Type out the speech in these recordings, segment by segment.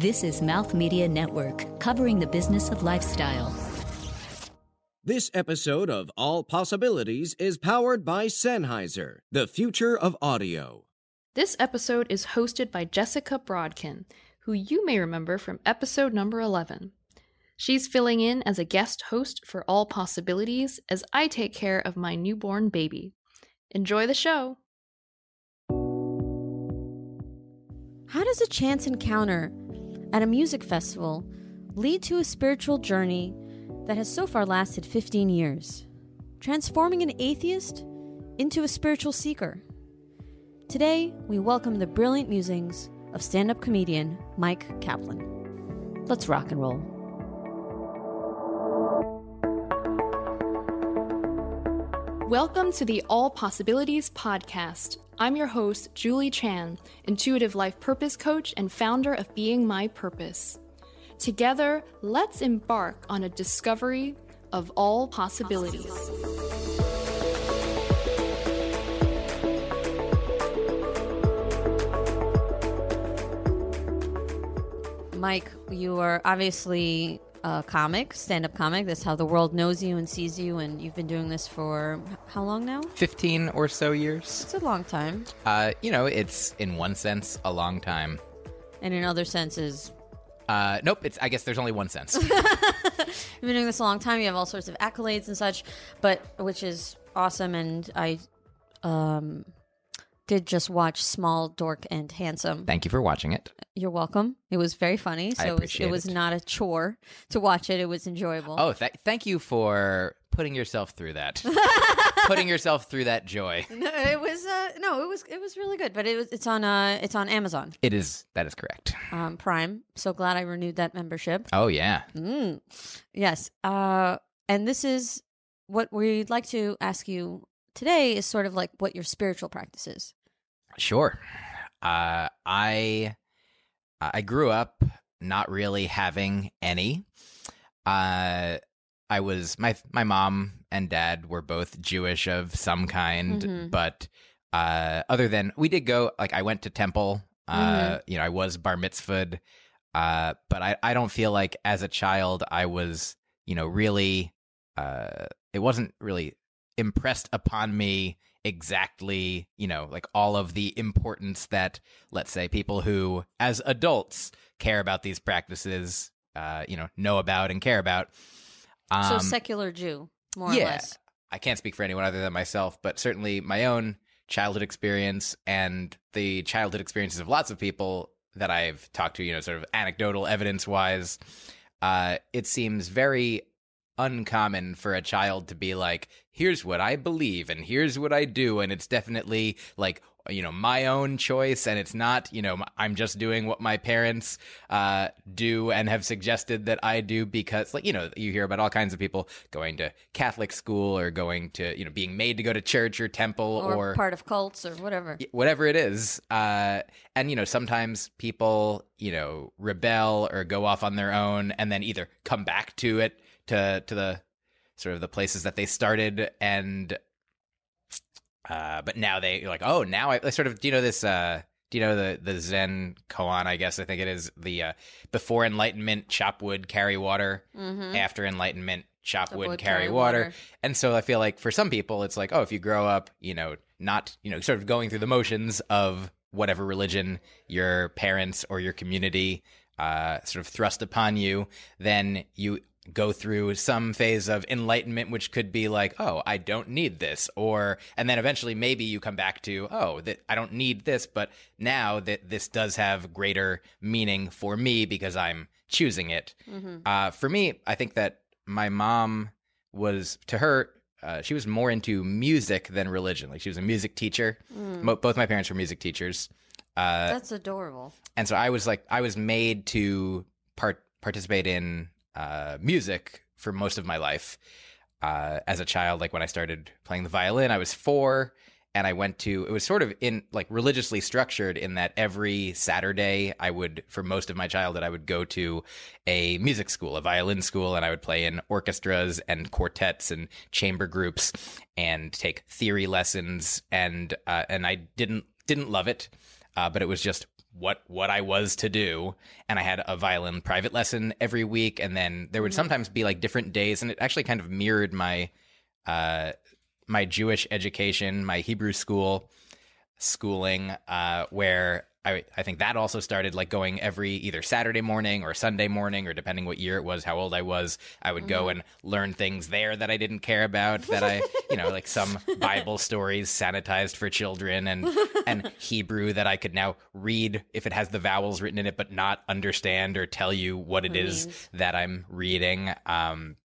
This is Mouth Media Network, covering the business of lifestyle. This episode of All Possibilities is powered by Sennheiser, the future of audio. This episode is hosted by Jessica Brodkin, who you may remember from episode number 11. She's filling in as a guest host for All Possibilities as I take care of my newborn baby. Enjoy the show! How does a chance encounter at a music festival lead to a spiritual journey that has so far lasted 15 years, transforming an atheist into a spiritual seeker? Today, we welcome the brilliant musings of stand up comedian Mike Kaplan. Let's rock and roll. Welcome to the All Possibilities podcast. I'm your host, Julie Chan, intuitive life purpose coach and founder of Being My Purpose. Together, let's embark on a discovery of all possibilities. Mike, you are obviously a comic, stand up comic. That's how the world knows you and sees you, and you've been doing this for how long now? 15 or so years. It's a long time. Uh, you know, it's in one sense a long time. And in other senses, Uh, nope, it's I guess there's only one sense. you've been doing this a long time. You have all sorts of accolades and such, but which is awesome. And I um, did just watch Small, Dork, and Handsome. Thank you for watching it. You're welcome. It was very funny. So it was, it appreciate was not a chore to watch it. It was enjoyable. Oh, th- thank you for putting yourself through that. putting yourself through that joy. No, it was uh, no, it was it was really good. But it was it's on uh it's on Amazon It is that is correct. um, Prime. So glad I renewed that membership. Oh yeah. Mm. Yes. Uh, and this is what we'd like to ask you today is sort of like what your spiritual practice is. Sure. Uh, I I grew up not really having any. Uh, I was my my mom and dad were both Jewish of some kind, Mhm. but uh, other than we did go like I went to temple. Uh, Mhm. you know, I was bar mitzvahed. Uh, but I I don't feel like as a child I was you know really uh it wasn't really impressed upon me exactly, you know, like all of the importance that, let's say, people who, as adults, care about these practices, uh, you know, know about and care about. Um, so secular Jew, more or less. I can't speak for anyone other than myself, but certainly my own childhood experience and the childhood experiences of lots of people that I've talked to, you know, sort of anecdotal evidence wise, uh, it seems very uncommon for a child to be like, here's what I believe and here's what I do. And it's definitely like, you know, my own choice. And it's not, you know, I'm just doing what my parents uh, do and have suggested that I do because, like, you know, you hear about all kinds of people going to Catholic school or going to, you know, being made to go to church or temple Or, or, part of cults or whatever. whatever it is. Uh, and you know, sometimes people, you know, rebel or go off on their own, and then either come back to it to to the sort of the places that they started, and uh, but now they you're like, oh, now I, I sort of do you know this. Uh, do you know the the Zen koan? I guess I think it is the uh, before enlightenment, chop wood, carry water. Mm-hmm. After enlightenment, chop, Chop wood, wood, carry, carry water. water. And so I feel like for some people, it's like, oh, if you grow up, you know, not, you know, sort of going through the motions of whatever religion your parents or your community uh, sort of thrust upon you, then you go through some phase of enlightenment, which could be like, oh, I don't need this. Or, and then eventually maybe you come back to, oh, that I don't need this, but now that this does have greater meaning for me because I'm choosing it. Mm-hmm. Uh, for me, I think that my mom was to her. Uh, she was more into music than religion. Like she was a music teacher. Mo- both my parents were music teachers, uh, That's adorable. and so I was like, I was made to part participate in uh, music for most of my life. Uh, as a child, like when I started playing the violin, I was four, and I went to. It was sort of in like religiously structured in that every Saturday I would, for most of my childhood, I would go to a music school, a violin school, and I would play in orchestras and quartets and chamber groups, and take theory lessons. And uh, and I didn't didn't love it. uh, but it was just what what I was to do. And I had a violin private lesson every week, and then there would sometimes be like different days, and it actually kind of mirrored my uh, my Jewish education, my Hebrew school schooling, uh, where I I think that also started like going every either Saturday morning or Sunday morning, or depending what year it was, how old I was, I would go and learn things there that I didn't care about. That I, you know, like some Bible stories sanitized for children, and and Hebrew that I could now read if it has the vowels written in it, but not understand or tell you what it is that I'm reading. Um,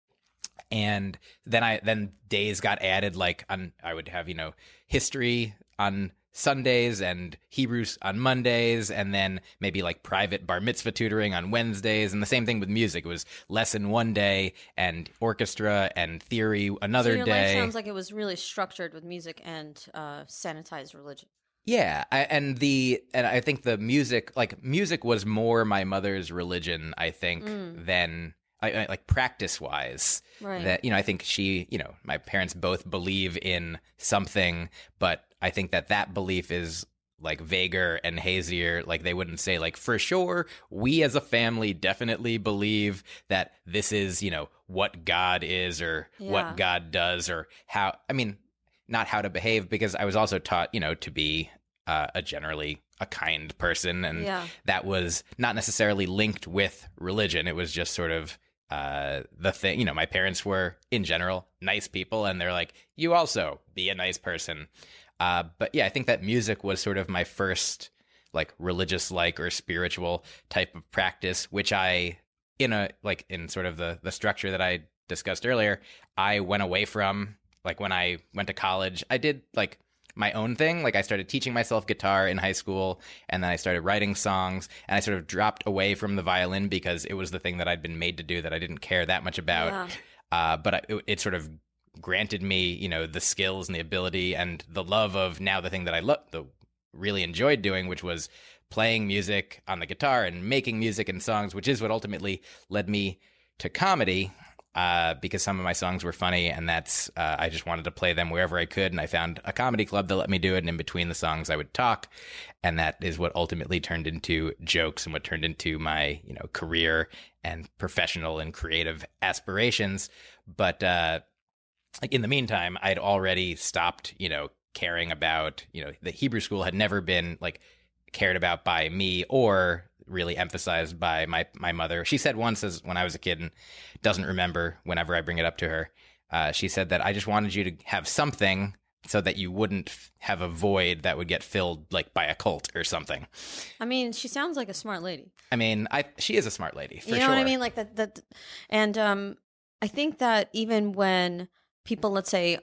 and then I then days got added like on I would have you know history on Sundays and Hebrews on Mondays and then maybe like private bar mitzvah tutoring on Wednesdays and the same thing with music it was lesson one day and orchestra and theory another so your day life sounds like it was really structured with music and uh, sanitized religion. Yeah, I, and the and I think the music, like music, was more my mother's religion. I think than I, I, like practice wise. Right. That you know, I think she, you know, my parents both believe in something, but I think that that belief is like vaguer and hazier. Like they wouldn't say like for sure we as a family definitely believe that this is you know what God is or Yeah. what God does or how. I mean, not how to behave because I was also taught, you know, to be uh, a generally a kind person, and Yeah. that was not necessarily linked with religion. It was just sort of uh, the thing. You know, my parents were in general nice people, and they're like, you also be a nice person. Uh, but yeah, I think that music was sort of my first like religious like or spiritual type of practice, which I in a like in sort of the the structure that I discussed earlier, I went away from like when I went to college, I did like my own thing. Like I started teaching myself guitar in high school and then I started writing songs and I sort of dropped away from the violin because it was the thing that I'd been made to do that I didn't care that much about. Yeah. Uh, but I, it, it sort of granted me, you know, the skills and the ability and the love of now the thing that I lo- the really enjoyed doing, which was playing music on the guitar and making music and songs, which is what ultimately led me to comedy. Uh, because some of my songs were funny, and that's uh, I just wanted to play them wherever I could, and I found a comedy club that let me do it. And in between the songs, I would talk, and that is what ultimately turned into jokes and what turned into my you know career and professional and creative aspirations. But uh, like in the meantime, I'd already stopped, you know, caring about, you know, the Hebrew school had never been like cared about by me or really emphasized by my my mother. She said once as when I was a kid and doesn't remember whenever I bring it up to her. Uh, she said that I just wanted you to have something so that you wouldn't f- have a void that would get filled like by a cult or something. I mean, she sounds like a smart lady. I mean, I she is a smart lady for you know sure. what I mean? Like that. That, and um, I think that even when people, let's say,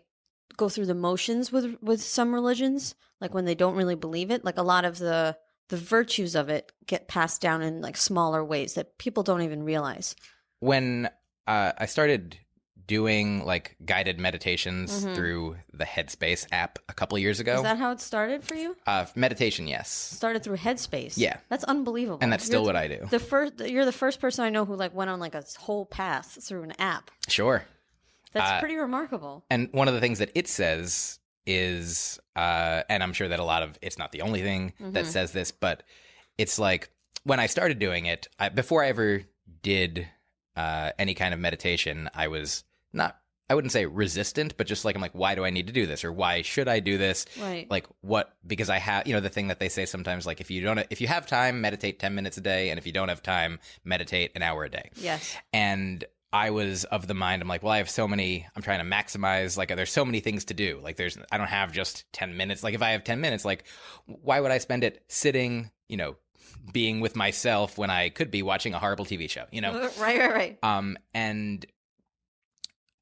go through the motions with with some religions, like when they don't really believe it, like a lot of the the virtues of it get passed down in like smaller ways that people don't even realize. when uh, I started doing like guided meditations Mhm. through the Headspace app a couple years ago. Is that how it started for you? uh, meditation, yes, Started through Headspace. Yeah. that's unbelievable. and that's You're still the- what I do. The first, you're the first person I know who like went on like a whole path through an app. Sure. That's Uh, pretty remarkable. And one of the things that it says is, uh, and I'm sure that a lot of it's not the only thing that Mhm. says this, but it's like when I started doing it, I, before I ever did uh, any kind of meditation, I was not, I wouldn't say resistant, but just like, I'm like, why do I need to do this? Or why should I do this? Right. Like, what? Because I have, you know, the thing that they say sometimes, like, if you don't, if you have time, meditate 10 minutes a day. And if you don't have time, meditate an hour a day yes. and I was of the mind I'm like, well, I have so many. I'm trying to maximize. Like, there's so many things to do. Like, there's I don't have just ten minutes. Like, if I have ten minutes, like, why would I spend it sitting? You know, being with myself when I could be watching a horrible TV show. You know, right, right, right. um, and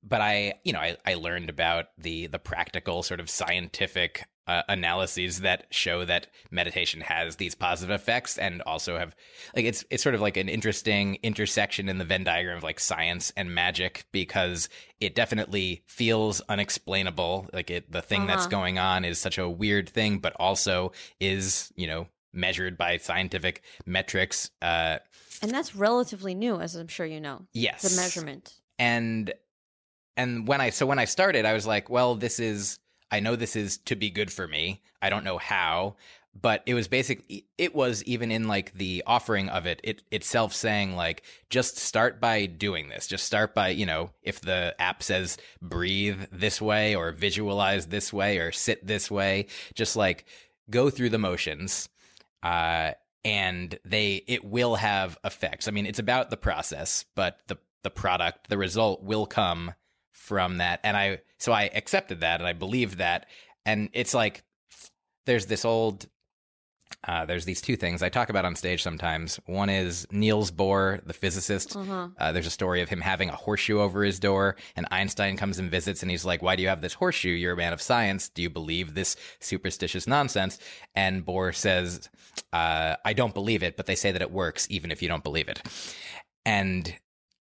but I, you know, I, I learned about the the practical sort of scientific uh, analyses that show that meditation has these positive effects, and also have like it's it's sort of like an interesting intersection in the Venn diagram of like science and magic because it definitely feels unexplainable. Like it, the thing that's Uh-huh. going on is such a weird thing, but also is you know measured by scientific metrics. Uh, And that's relatively new, as I'm sure you know. yes, The measurement. and and when i so when i started i was like well this is i know this is to be good for me. I don't know how but it was basically it was even in like the offering of it it itself saying like just start by doing this. Just start by you know if the app says breathe this way or visualize this way or sit this way just like go through the motions uh and they it will have effects. I mean it's about the process but the the product the result will come from that and i so i accepted that and i believed that and it's like there's this old uh, there's these two things I talk about on stage sometimes. One is Niels Bohr, the physicist. Uh-huh. Uh, there's a story of him having a horseshoe over his door, and Einstein comes and visits, and he's like, "Why do you have this horseshoe? You're a man of science. Do you believe this superstitious nonsense?" And Bohr says, uh, "I don't believe it, but they say that it works, even if you don't believe it." And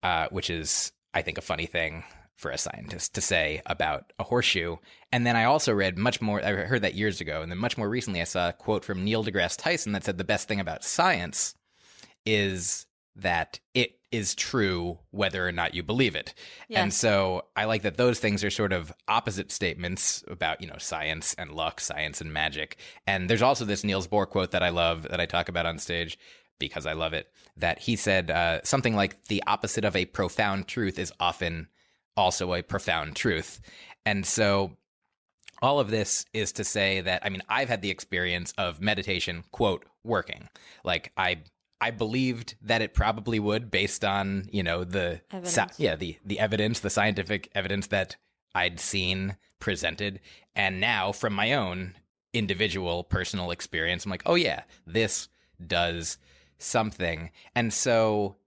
uh, which is, I think, a funny thing for a scientist to say about a horseshoe. And then I also read much more, I heard that years ago. And then much more recently, I saw a quote from Neil deGrasse Tyson that said the best thing about science is that it is true whether or not you believe it. Yeah. And so I like that those things are sort of opposite statements about, you know, science and luck, science and magic. And there's also this Niels Bohr quote that I love that I talk about on stage because I love it that he said uh, something like the opposite of a profound truth is often also a profound truth. And so all of this is to say that I mean I've had the experience of meditation quote working. Like I I believed that it probably would based on, you know, the yeah, the the evidence, the scientific evidence that I'd seen presented and now from my own individual personal experience I'm like, "Oh yeah, this does something." And so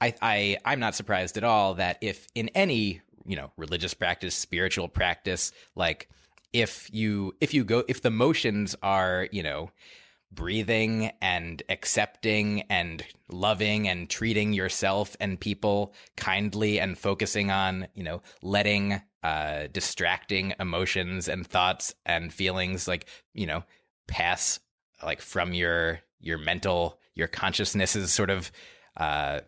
I, I I'm not surprised at all that if in any you know religious practice, spiritual practice, like if you if you go if the motions are you know breathing and accepting and loving and treating yourself and people kindly and focusing on you know letting uh distracting emotions and thoughts and feelings like you know pass like from your your mental your consciousness is sort of uh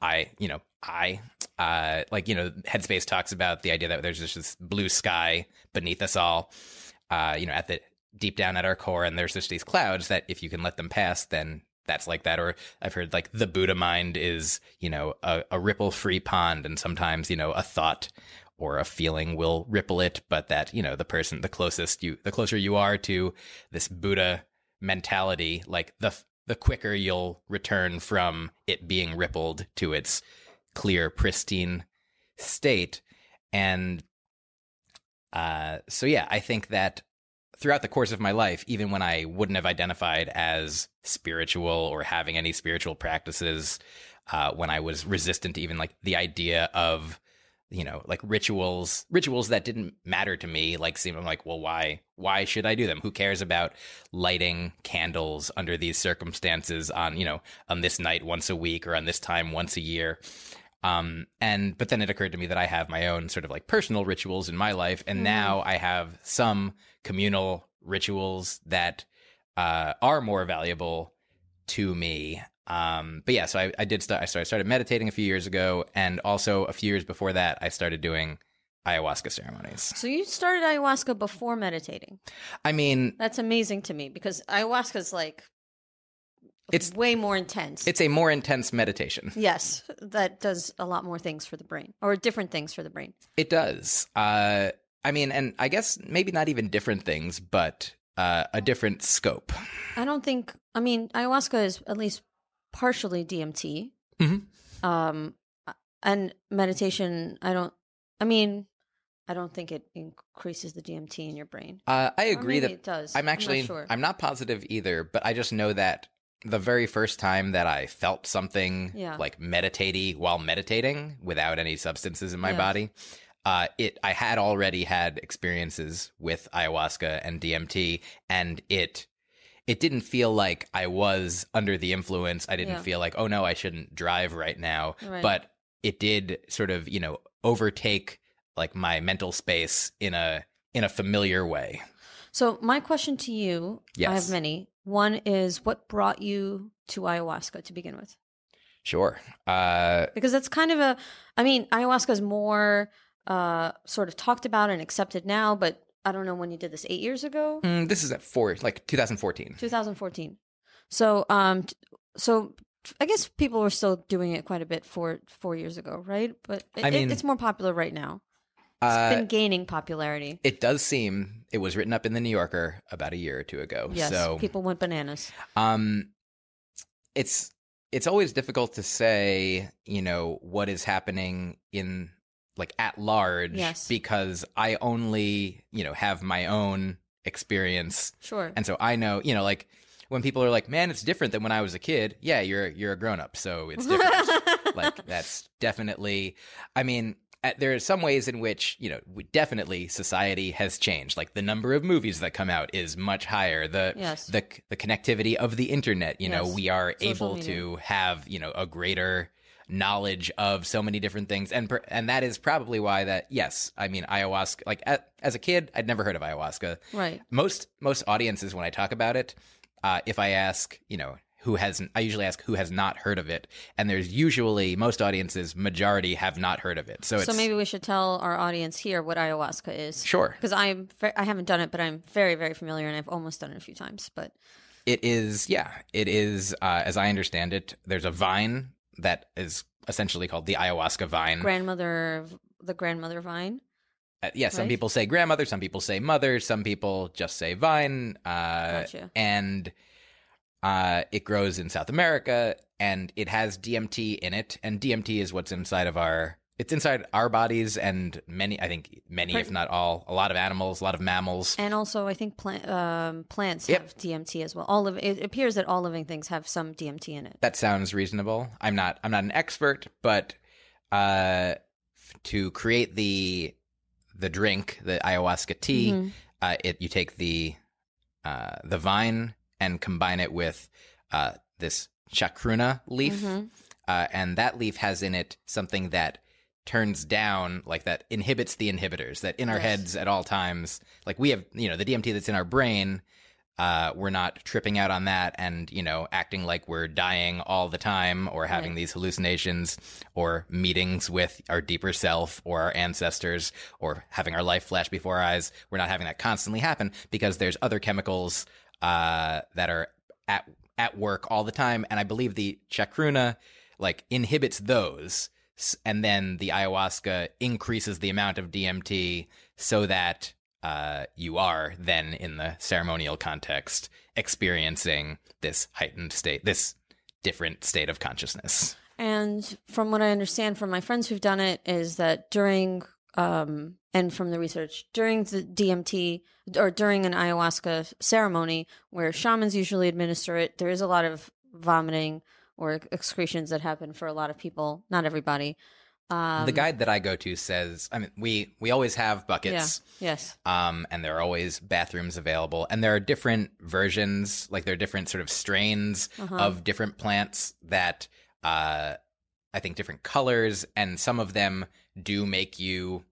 I, you know, I, uh, like, you know, Headspace talks about the idea that there's just this blue sky beneath us all, uh, you know, at the deep down at our core, and there's just these clouds that if you can let them pass, then that's like that. Or I've heard like the Buddha mind is, you know, a, a ripple free pond, and sometimes, you know, a thought or a feeling will ripple it, but that, you know, the person, the closest you, the closer you are to this Buddha mentality, like the the quicker you'll return from it being rippled to its clear, pristine state. And uh, so, yeah, I think that throughout the course of my life, even when I wouldn't have identified as spiritual or having any spiritual practices, uh, when I was resistant to even like the idea of you know like rituals rituals that didn't matter to me like seem i'm like well why why should i do them? Who cares about lighting candles under these circumstances on you know on this night once a week or on this time once a year? Um and but then it occurred to me that i have my own sort of like personal rituals in my life and now i have some communal rituals that uh are more valuable to me um, but yeah, so I, I did start. I started, started meditating a few years ago, and also a few years before that, I started doing ayahuasca ceremonies. So you started ayahuasca before meditating. I mean, That's amazing to me because ayahuasca is like It's- way more intense. it's a more intense meditation. yes, that does a lot more things for the brain or different things for the brain. It does. Uh, I mean, and I guess maybe not even different things, but uh, a different scope. I don't think. I mean, ayahuasca is at least partially DMT. Mhm. Um, and meditation. I don't. I mean, I don't think it increases the DMT in your brain. Uh, I agree that it does. I'm not actually sure. I'm not positive either, but I just know that the very first time that I felt something Yeah. like meditatey while meditating without any substances in my Yes. body, uh, it I had already had experiences with ayahuasca and DMT, and it it didn't feel like I was under the influence. I didn't Yeah. feel like oh no, I shouldn't drive right now, Right. but it did sort of you know overtake like my mental space in a in a familiar way. So my question to you, I have many. One is what brought you to ayahuasca to begin with? Sure. Uh, Because that's kind of a I mean, ayahuasca is more uh sort of talked about and accepted now, but I don't know when you did this. Eight years ago, Mm, this is at four, like 2014. 2014. So, um, t- so I guess people were still doing it quite a bit four four years ago, right? But it, I it- mean- it's more popular right now. It's Uh, been gaining popularity. it does seem it was written up in the New Yorker about a year or two ago. Yes, so people went bananas. Um, it's it's always difficult to say, you know, what is happening in like at large, Yes. because I only, you know, have my own experience, Sure. and so I know, you know, like when people are like, "Man, it's different than when I was a kid." Yeah, you're you're a grown up, so it's different. like that's definitely. I mean. There are some ways in which you know definitely society has changed. Like the number of movies that come out is much higher. The Yes. the the connectivity of the internet. You know, we are Social able media. to have you know a greater knowledge of so many different things, and per, and that is probably why that yes, I mean ayahuasca. Like a, as a kid, I'd never heard of ayahuasca. right. Most most audiences when I talk about it, uh, if I ask, you know. Who hasn't? I usually ask who has not heard of it, and there's usually most audiences majority have not heard of it. So it's So maybe we should tell our audience here what ayahuasca is. sure Because I'm I haven't done it, but I'm very very familiar, and I've almost done it a few times. But It is, yeah, it is. Uh, as I understand it, there's a vine that is essentially called the ayahuasca vine. grandmother, the grandmother vine. Uh, yeah, some right? people say grandmother, some people say mother, some people just say vine. Uh, Gotcha. And uh, it grows in South America, and it has DMT in it, and DMT is what's inside of our. It's inside our bodies and many, I think many, if not all, a lot of animals, a lot of mammals. And also, I think plant, um, plants Yep. have DMT as well. All of it appears that all living things have some DMT in it. that sounds reasonable. I'm not I'm not an expert, but uh, to create the the drink, the ayahuasca tea, Mhm. uh, it you take the uh, the vine and combine it with uh, this chacruna leaf, Mhm. uh, and that leaf has in it something that turns down like that inhibits the inhibitors that in our Yes. heads at all times like we have you know the dmt that's in our brain uh, we're not tripping out on that and you know acting like we're dying all the time or having Right. these hallucinations or meetings with our deeper self or our ancestors or having our life flash before our eyes we're not having that constantly happen because there's other chemicals uh, that are at at work all the time and i believe the chacruna like inhibits those and then the ayahuasca increases the amount of dmt so that uh, you are then in the ceremonial context experiencing this heightened state, this different state of consciousness. And from what I understand from my friends who've done it, is that during um, and from the research during the DMT or during an ayahuasca ceremony where shamans usually administer it, there is a lot of vomiting or excretions that happen for a lot of people, not everybody. Um, the guide that I go to says, I mean, we we always have yeah, buckets. yes, Um, and there are always bathrooms available, and there are different versions, like there are different sort of strains Uh-huh. of different plants that, uh, I think different colors, and some of them do make you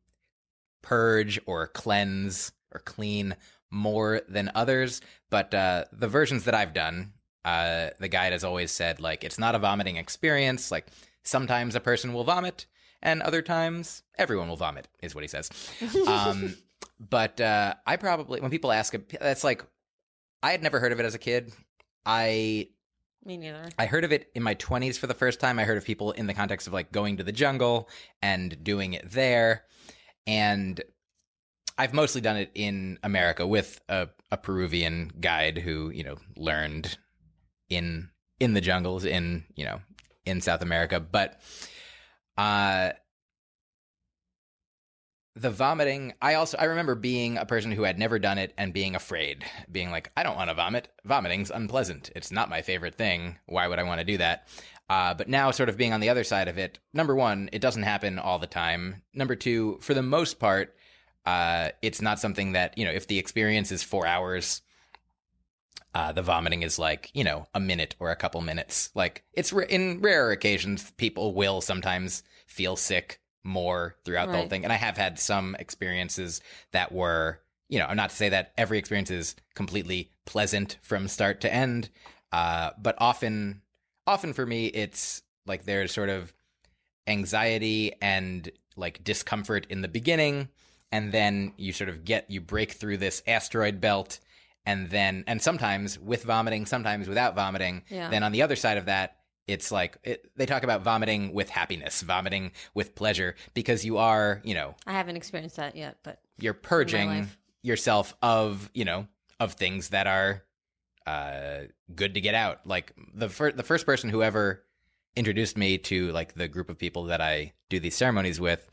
purge or cleanse or clean more than others. But uh, the versions that I've done, uh, the guide has always said like it's not a vomiting experience. Like sometimes a person will vomit, and other times everyone will vomit, is what he says. Um, but uh, I probably when people ask, that's like I had never heard of it as a kid. I me neither. I heard of it in my 20s for the first time. I heard of people in the context of like going to the jungle and doing it there. And I've mostly done it in America with a, a Peruvian guide who, you know, learned in in the jungles in, you know, in South America, but uh the vomiting i also i remember being a person who had never done it and being afraid being like i don't want to vomit. Vomiting's unpleasant. It's not my favorite thing. Why would i want to do that? Uh, but now sort of being on the other side of it number one it doesn't happen all the time. Number two for the most part uh, it's not something that you know if the experience is four hours uh, the vomiting is like you know a minute or a couple minutes. Like it's ra- in rare occasions people will sometimes feel sick more throughout the whole thing. And i have had some experiences that were you know i'm not to say that every experience is completely pleasant from start to end uh, but often often for me it's like there's sort of anxiety and like discomfort in the beginning. And then you sort of get you break through this asteroid belt and then and sometimes with vomiting sometimes without vomiting Yeah. then on the other side of that it's like it, they talk about vomiting with happiness vomiting with pleasure because you are you know I haven't experienced that yet, but you're purging yourself of you know of things that are uh good to get out like the fir- the first person who ever introduced me to like the group of people that I do these ceremonies with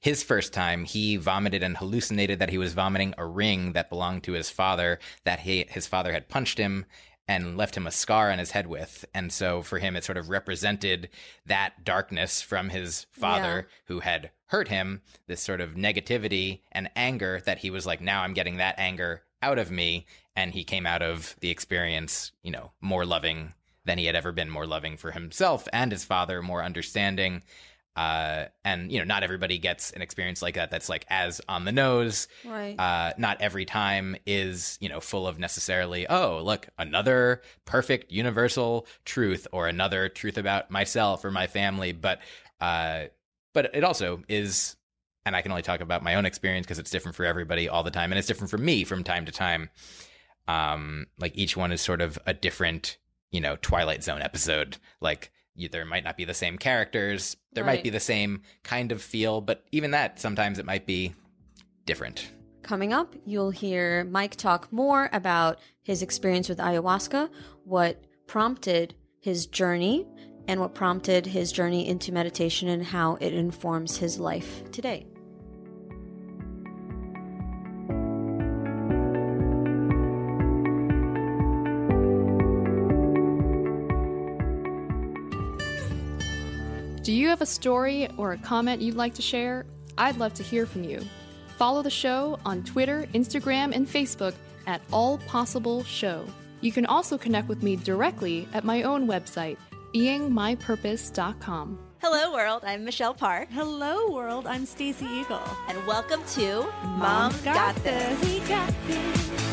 his first time he vomited and hallucinated that he was vomiting a ring that belonged to his father that he his father had punched him and left him a scar on his head with. And so for him it sort of represented that darkness from his father who had hurt him this sort of negativity and anger that he was like now i'm getting that anger out of me. And he came out of the experience you know more loving than he had ever been more loving for himself and his father more understanding uh, and you know not everybody gets an experience like that that's like as on the nose. Right. uh, not every time is you know full of necessarily oh look another perfect universal truth or another truth about myself or my family. But uh, but it also is and i can only talk about my own experience because it's different for everybody all the time and it's different for me from time to time. Um like each one is sort of a different you know twilight zone episode. Like you, there might not be the same characters. There might be the same kind of feel but even that sometimes it might be different. Coming up, you'll hear Mike talk more about his experience with ayahuasca, what prompted his journey, and what prompted his journey into meditation and how it informs his life today. Have a story or a comment you'd like to share? I'd love to hear from you. Follow the show on Twitter, Instagram, and Facebook at All Possible Show. You can also connect with me directly at my own website, beingmypurpose.com. Hello, world. I'm Michelle Park, Hello, world. I'm Stacey Eagle. and welcome to Mom's Got, This. We got this.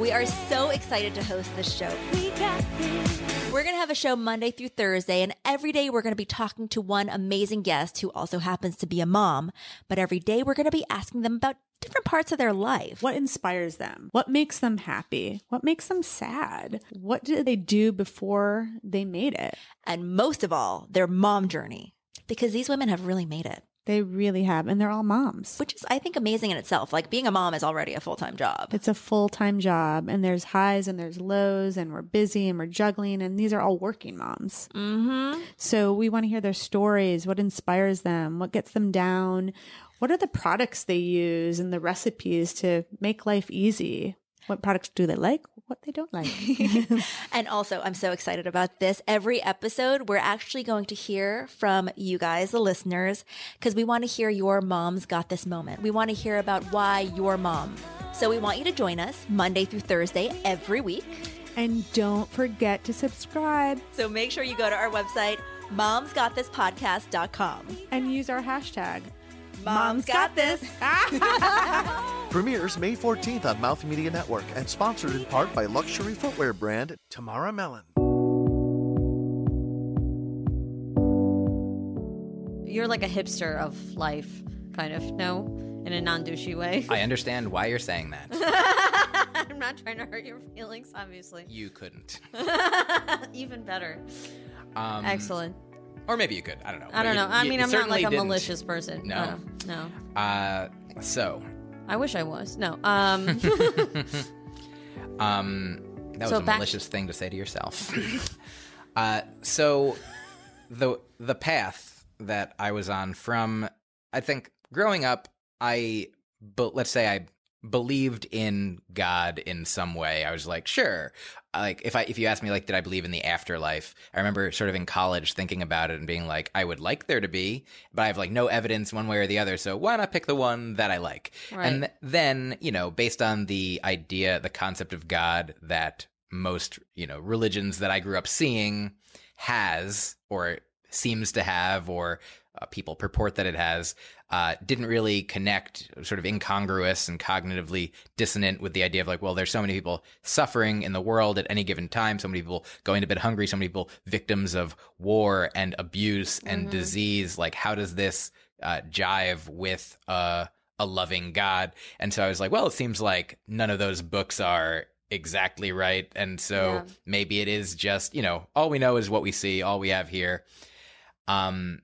We are so excited to host this show. We got this. We're going to have a show Monday through Thursday, and every day we're going to be talking to one amazing guest who also happens to be a mom. But every day we're going to be asking them about different parts of their life. What inspires them? What makes them happy? What makes them sad? What did they do before they made it? And most of all, their mom journey. Because these women have really made it, They really have, and they're all moms. which is, I think, amazing in itself. Like being a mom is already a full time job. It's a full time job, and there's highs and there's lows, and we're busy and we're juggling, and these are all working moms. Mm-hmm. So we want to hear their stories, what inspires them, what gets them down, what are the products they use and the recipes to make life easy. What products do they like? What they don't like. And also, I'm so excited about this. Every episode, we're actually going to hear from you guys, the listeners, because we want to hear your mom's got this moment. We want to hear about why your mom. So we want you to join us Monday through Thursday every week. and don't forget to subscribe So make sure you go to our website, momsgotthispodcast.com. and use our hashtag. Mom's got this. Premieres May 14th on Mouth Media Network and sponsored in part by luxury footwear brand Tamara Mellon. You're like a hipster of life, kind of, no? In a non douchey way. I understand why you're saying that. I'm not trying to hurt your feelings, obviously. You couldn't. Even better. Um, Excellent. Or maybe you could. I don't know. I don't know. you- I you mean, I'm not like a didn't. malicious person. No. Uh, no. Uh, so, I wish I was. No. Um, um, that was a back- malicious thing to say to yourself. uh, so the the path that I was on from, I think, growing up, I, but let's say I believed in God in some way. I was like, sure. Like if I if you ask me like did I believe in the afterlife? I remember sort of in college thinking about it and being like I would like there to be, but I have like no evidence one way or the other, so why not pick the one that I like? Right. And th- then, you know, based on the idea, the concept of God that most, you know, religions that I grew up seeing has or seems to have or people purport that it has uh, didn't really connect sort of incongruous and cognitively dissonant with the idea of like well there's so many people suffering in the world at any given time so many people going to bed hungry so many people victims of war and abuse and Mm-hmm. disease like how does this uh, jive with uh, a loving god and so i was like well it seems like none of those books are exactly right and so Yeah. maybe it is just you know all we know is what we see all we have here um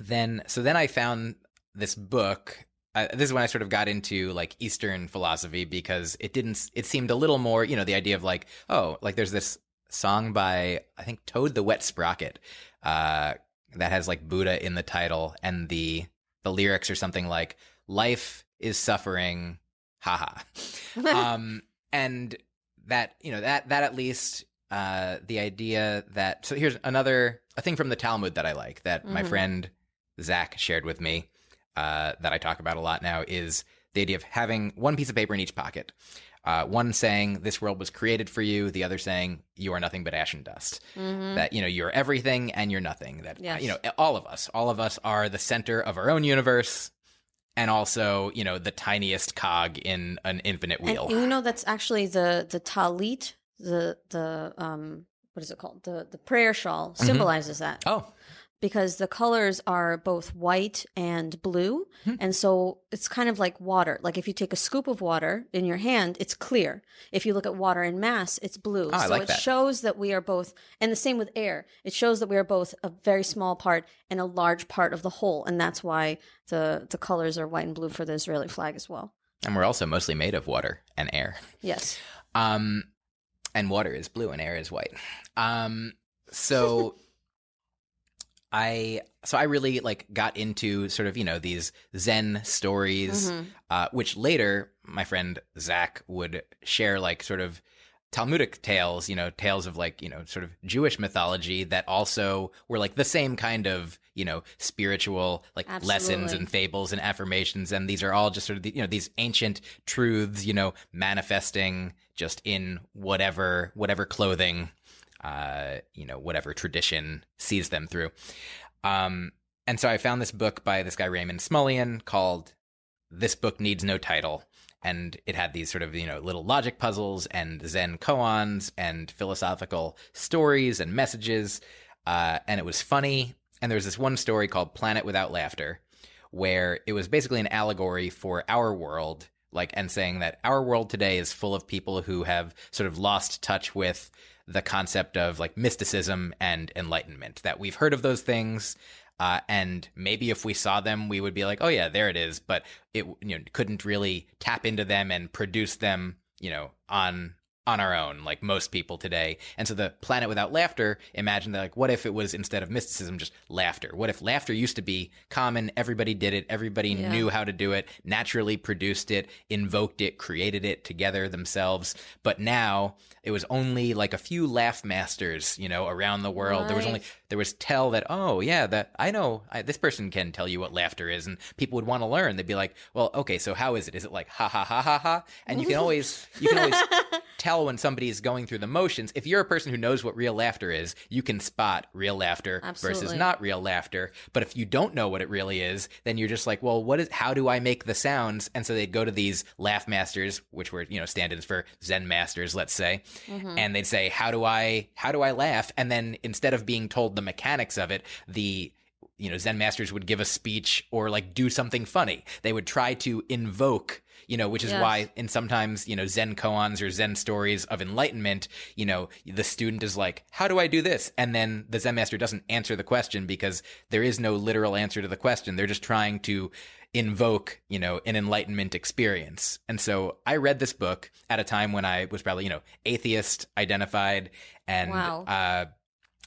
then so then i found this book uh, this is when i sort of got into like eastern philosophy because it didn't it seemed a little more you know the idea of like oh like there's this song by i think toad the wet sprocket uh that has like buddha in the title and the the lyrics are something like life is suffering haha um and that you know that that at least uh the idea that so here's another a thing from the talmud that i like that my Mhm. friend zach shared with me uh that i talk about a lot now is the idea of having one piece of paper in each pocket. Uh, one saying this world was created for you the other saying you are nothing but ash and dust. Mhm. that you know you're everything and you're nothing. That Yes. you know all of us all of us are the center of our own universe and also you know the tiniest cog in an infinite And wheel. you know that's actually the the tallit, the the um what is it called? The the prayer shawl symbolizes that. Oh because the colors are both white and blue, Hmm. and so it's kind of like water. Like if you take a scoop of water in your hand, it's clear. If you look at water in mass, it's blue. Oh, so like it that. shows that we are both, and the same with air. It shows that we are both a very small part and a large part of the whole, and that's why the the colors are white and blue for the Israeli flag as well. and we're also mostly made of water and air Yes. um and water is blue and air is white um so i so i really like got into sort of you know these zen stories Mhm. uh, which later my friend Zach would share like sort of Talmudic tales, you know, tales of like, you know, sort of Jewish mythology that also were like the same kind of, you know, spiritual like lessons and fables and affirmations. And these are all just sort of, the, you know, these ancient truths, you know, manifesting just in whatever, whatever clothing, uh, you know, whatever tradition sees them through. Um, and so I found this book by this guy, Raymond Smullyan called this book needs no title. And it had these sort of you know little logic puzzles and zen koans and philosophical stories and messages. Uh, and it was funny. And there was this one story called planet without laughter where it was basically an allegory for our world like and saying that our world today is full of people who have sort of lost touch with the concept of like mysticism and enlightenment that we've heard of those things uh, and maybe if we saw them, we would be like, "Oh yeah, there it is." But it you know couldn't really tap into them and produce them, you know, on on our own, like most people today. And so the planet without laughter, imagine that like, what if it was instead of mysticism, just laughter? What if laughter used to be common? Everybody did it. Everybody Yeah. knew how to do it. Naturally produced it, invoked it, created it together themselves. But now it was only like a few laugh masters, you know, around the world. There was only. There was tell that oh yeah that I know I, this person can tell you what laughter is, and people would want to learn. They'd be like, well, okay, so how is it? Is it like ha ha ha ha ha? And you can always you can always tell when somebody is going through the motions. If you're a person who knows what real laughter is, you can spot real laughter versus not real laughter. But if you don't know what it really is, then you're just like, well, what is? How do I make the sounds? And so they'd go to these laugh masters, which were you know stand-ins for Zen masters, let's say, mm-hmm. and they'd say, how do I how do I laugh? And then instead of being told the mechanics of it, the you know zen masters would give a speech or like do something funny they would try to invoke you know which is Yes. why in sometimes you know zen koans or zen stories of enlightenment you know the student is like how do i do this and then the zen master doesn't answer the question because there is no literal answer to the question they're just trying to invoke you know an enlightenment experience and so i read this book at a time when i was probably you know atheist identified and Wow. uh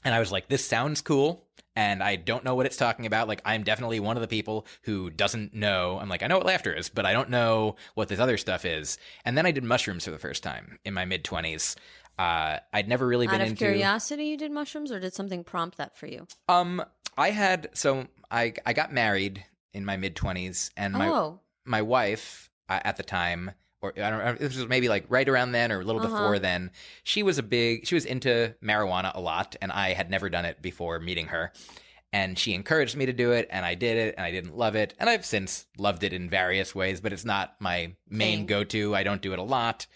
and I was like, this sounds cool. And I don't know what it's talking about. Like, I'm definitely one of the people who doesn't know. I'm like, I know what laughter is, but I don't know what this other stuff is. And then I did mushrooms for the first time in my mid 20s. Uh, I'd never really been Out of into. curiosity, you did mushrooms, or did something prompt that for you? Um, I had so I I got married in my mid 20s, and my oh, my wife uh, at the time, or I don't know, this was maybe like right around then or a little Uh-huh. before then. She was a big, she was into marijuana a lot, and I had never done it before meeting her. And she encouraged me to do it, and I did it, and I didn't love it. And I've since loved it in various ways, but it's not my main go to. I don't do it a lot.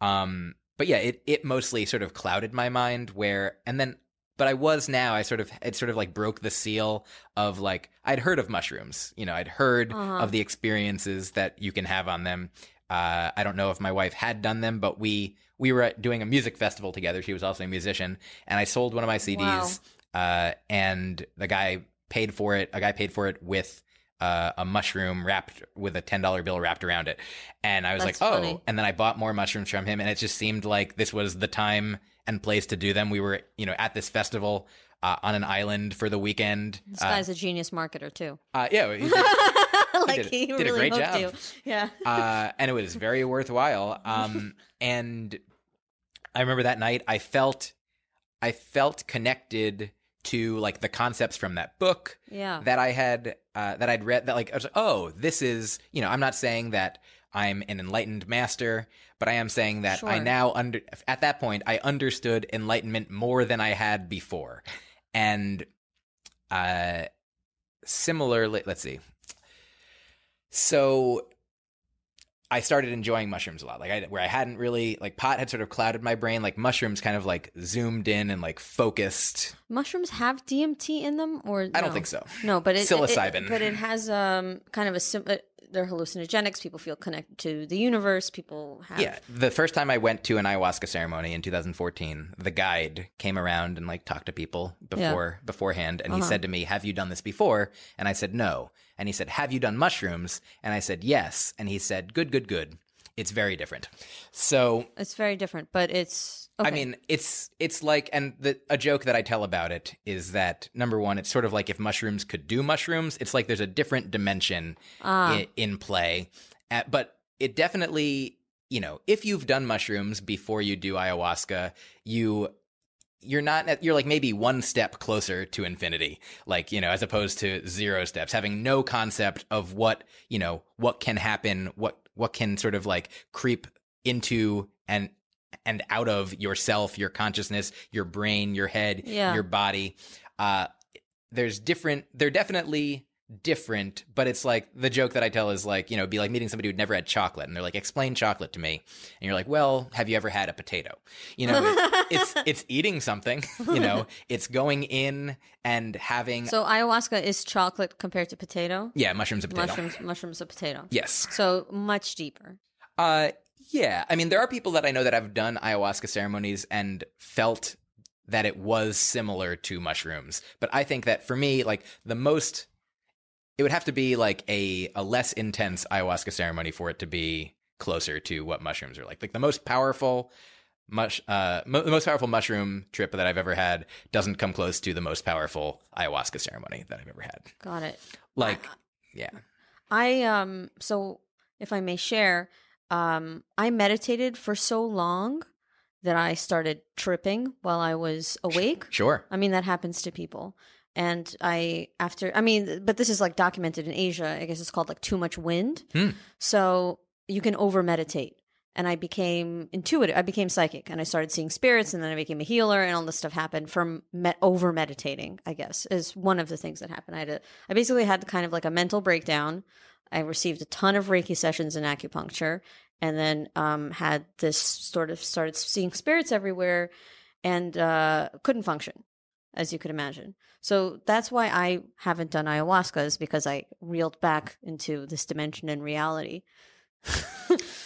Um, but yeah, it, it mostly sort of clouded my mind where, and then, but I was now, I sort of, it sort of like broke the seal of like, I'd heard of mushrooms, you know, I'd heard Uh-huh. of the experiences that you can have on them. Uh, I don't know if my wife had done them, but we, we were doing a music festival together. She was also a musician and I sold one of my CDs, uh, and the guy paid for it. A guy paid for it with, uh, a mushroom wrapped with a ten dollar bill wrapped around it, and I was That's like, "Oh!" And then I bought more mushrooms from him, and it just seemed like this was the time and place to do them. We were, you know, at this festival uh, on an island for the weekend. This Uh, guy's a genius marketer too. uh, yeah, like did- he did a great job. you. Yeah. uh, and it was very worthwhile. Um, and I remember that night, I felt, I felt connected to like the concepts from that book Yeah. that I had, uh, that I'd read. That like, I was like, oh, this is, you know, I'm not saying that I'm an enlightened master, but I am saying that I now under at that point I understood enlightenment more than I had before, and uh, similarly, let's see. So I started enjoying mushrooms a lot. Like I, where I hadn't really like pot had sort of clouded my brain. Like mushrooms kind of like zoomed in and like focused. Mushrooms have DMT in them, or I don't no? think so. No, but it, Psilocybin. It, but it has um kind of a sim- uh, they're hallucinogenics. People feel connected to the universe. People have Yeah, the first time I went to an ayahuasca ceremony in 2014, the guide came around and like talked to people before beforehand, and he Uh-huh. said to me, "Have you done this before?" And I said, "No." And he said, "Have you done mushrooms?" And I said, "Yes." And he said, "Good, good, good. It's very different." So It's very different, but it's. Okay. I mean, it's it's like, and the a joke that I tell about it is that number one, it's sort of like if mushrooms could do mushrooms. It's like there's a different dimension Ah. i- in play, Uh, but it definitely, you know, if you've done mushrooms before you do ayahuasca, you you're not you're like maybe one step closer to infinity like you know as opposed to zero steps having no concept of what you know what can happen what what can sort of like creep into and and out of yourself your consciousness your brain your head Yeah. your body uh there's different they're definitely different but it's like the joke that i tell is like you know be like meeting somebody who'd never had chocolate and they're like explain chocolate to me and you're like well have you ever had a potato you know it- it's it's eating something you know it's going in and having so ayahuasca is chocolate compared to potato. yeah mushrooms a potato Mushrooms, mushrooms, a potato. yes So much deeper. Uh, yeah. I mean, there are people that I know that have done ayahuasca ceremonies and felt that it was similar to mushrooms. But I think that for me, like the most, it would have to be like a a less intense ayahuasca ceremony for it to be closer to what mushrooms are like. Like the most powerful. Mush, uh, mo- the most powerful mushroom trip that I've ever had doesn't come close to the most powerful ayahuasca ceremony that I've ever had. Got it. Like, yeah, I um so if I may share, um I meditated for so long that I started tripping while I was awake. sure. I mean that happens to people. And I after I mean but this is like documented in Asia. I guess it's called like too much wind. Hmm. So you can over meditate. And I became intuitive. I became psychic and I started seeing spirits and then I became a healer and all this stuff happened from me- over meditating, I guess, is one of the things that happened. I had a, I basically had kind of like a mental breakdown. I received a ton of Reiki sessions and acupuncture and then um, had this sort of started seeing spirits everywhere and uh, couldn't function, as you could imagine. So that's why I haven't done ayahuasca, is because I reeled back into this dimension and reality.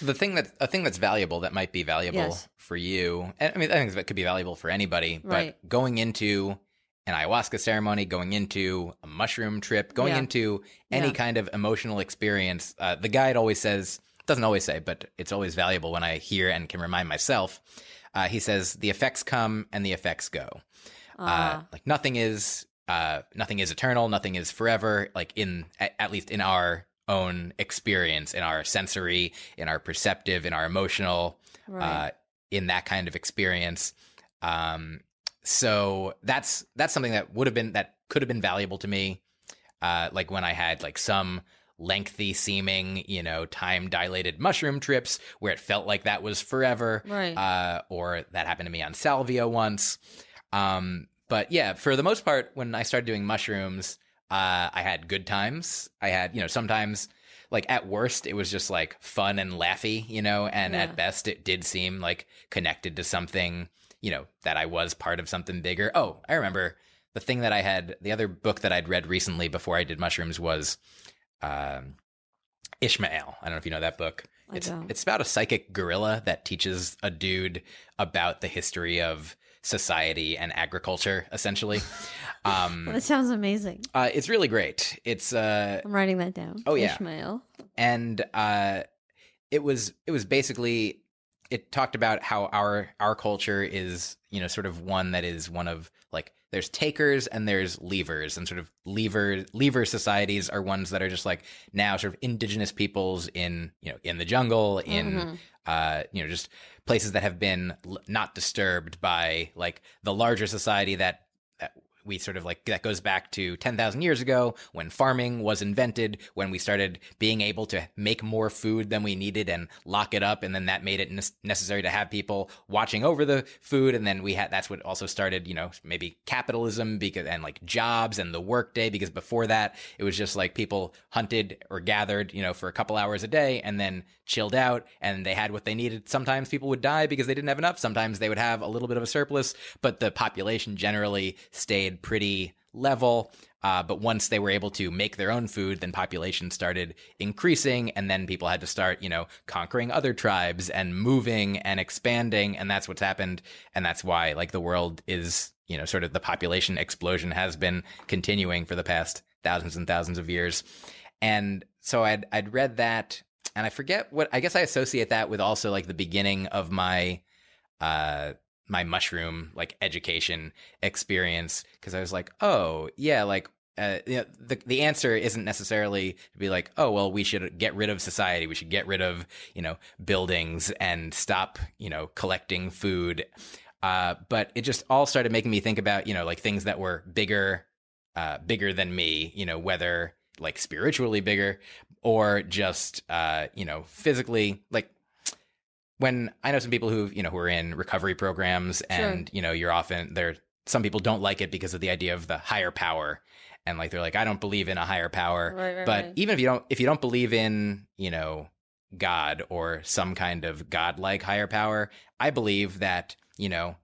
the thing that a thing that's valuable that might be valuable Yes. for you and i mean i think that could be valuable for anybody Right. but going into an ayahuasca ceremony going into a mushroom trip going Yeah. into any Yeah. kind of emotional experience uh, the guide always says doesn't always say but it's always valuable when i hear and can remind myself uh, he says the effects come and the effects go uh, Ah. like nothing is uh, nothing is eternal nothing is forever like in at, at least in our own experience in our sensory in our perceptive in our emotional Right. uh, in that kind of experience um, so that's that's something that would have been that could have been valuable to me uh, like when i had like some lengthy seeming, you know, time dilated mushroom trips where it felt like that was forever. Right. Uh, or that happened to me on salvia once. Um, but yeah, for the most part, when I started doing mushrooms, uh, I had good times. I had, you know, sometimes like at worst it was just like fun and laughy, you know, and Yeah. at best it did seem like connected to something, you know, that I was part of something bigger. Oh, I remember the thing that I had, the other book that I'd read recently before I did mushrooms was um, Ishmael. I don't know if you know that book. I It's don't. it's about a psychic gorilla that teaches a dude about the history of society and agriculture, essentially. Um, That sounds amazing. uh, it's really great. It's uh, I'm writing that down. Oh, yeah. Ishmael. and uh, it was it was basically it talked about how our our culture is you know sort of one that is one of like there's takers and there's leavers and sort of leaver leaver societies are ones that are just like now sort of indigenous peoples in you know in the jungle in Mm-hmm. Uh you know just places that have been l- not disturbed by like the larger society that that we sort of like that goes back to 10,000 years ago when farming was invented, when we started being able to make more food than we needed and lock it up. And then that made it ne- necessary to have people watching over the food. And then we had, that's what also started, you know, maybe capitalism because, and like jobs and the workday, because before that, it was just like people hunted or gathered, you know, for a couple hours a day and then chilled out and they had what they needed. Sometimes people would die because they didn't have enough. Sometimes they would have a little bit of a surplus, but the population generally stayed pretty level. Uh, but once they were able to make their own food, then population started increasing, and then people had to start, you know, conquering other tribes and moving and expanding, and that's what's happened, and that's why, like, the world is, you know, sort of the population explosion has been continuing for the past thousands and thousands of years, and so I'd I'd read that, and I forget what I guess I associate that with also like the beginning of my uh my mushroom like education experience because I was like, oh yeah, like uh, you know, the the answer isn't necessarily to be like, oh well, we should get rid of society, we should get rid of you know buildings and stop you know collecting food, uh, but it just all started making me think about you know like things that were bigger, uh, bigger than me, you know whether like spiritually bigger or just uh, you know physically like when I know some people who you know who are in recovery programs and you know you're often there some people don't like it because of the idea of the higher power. And like they're like I don't believe in a higher power. Right, right, but right. even if you don't if you don't believe in you know God or some kind of godlike higher power I believe that you know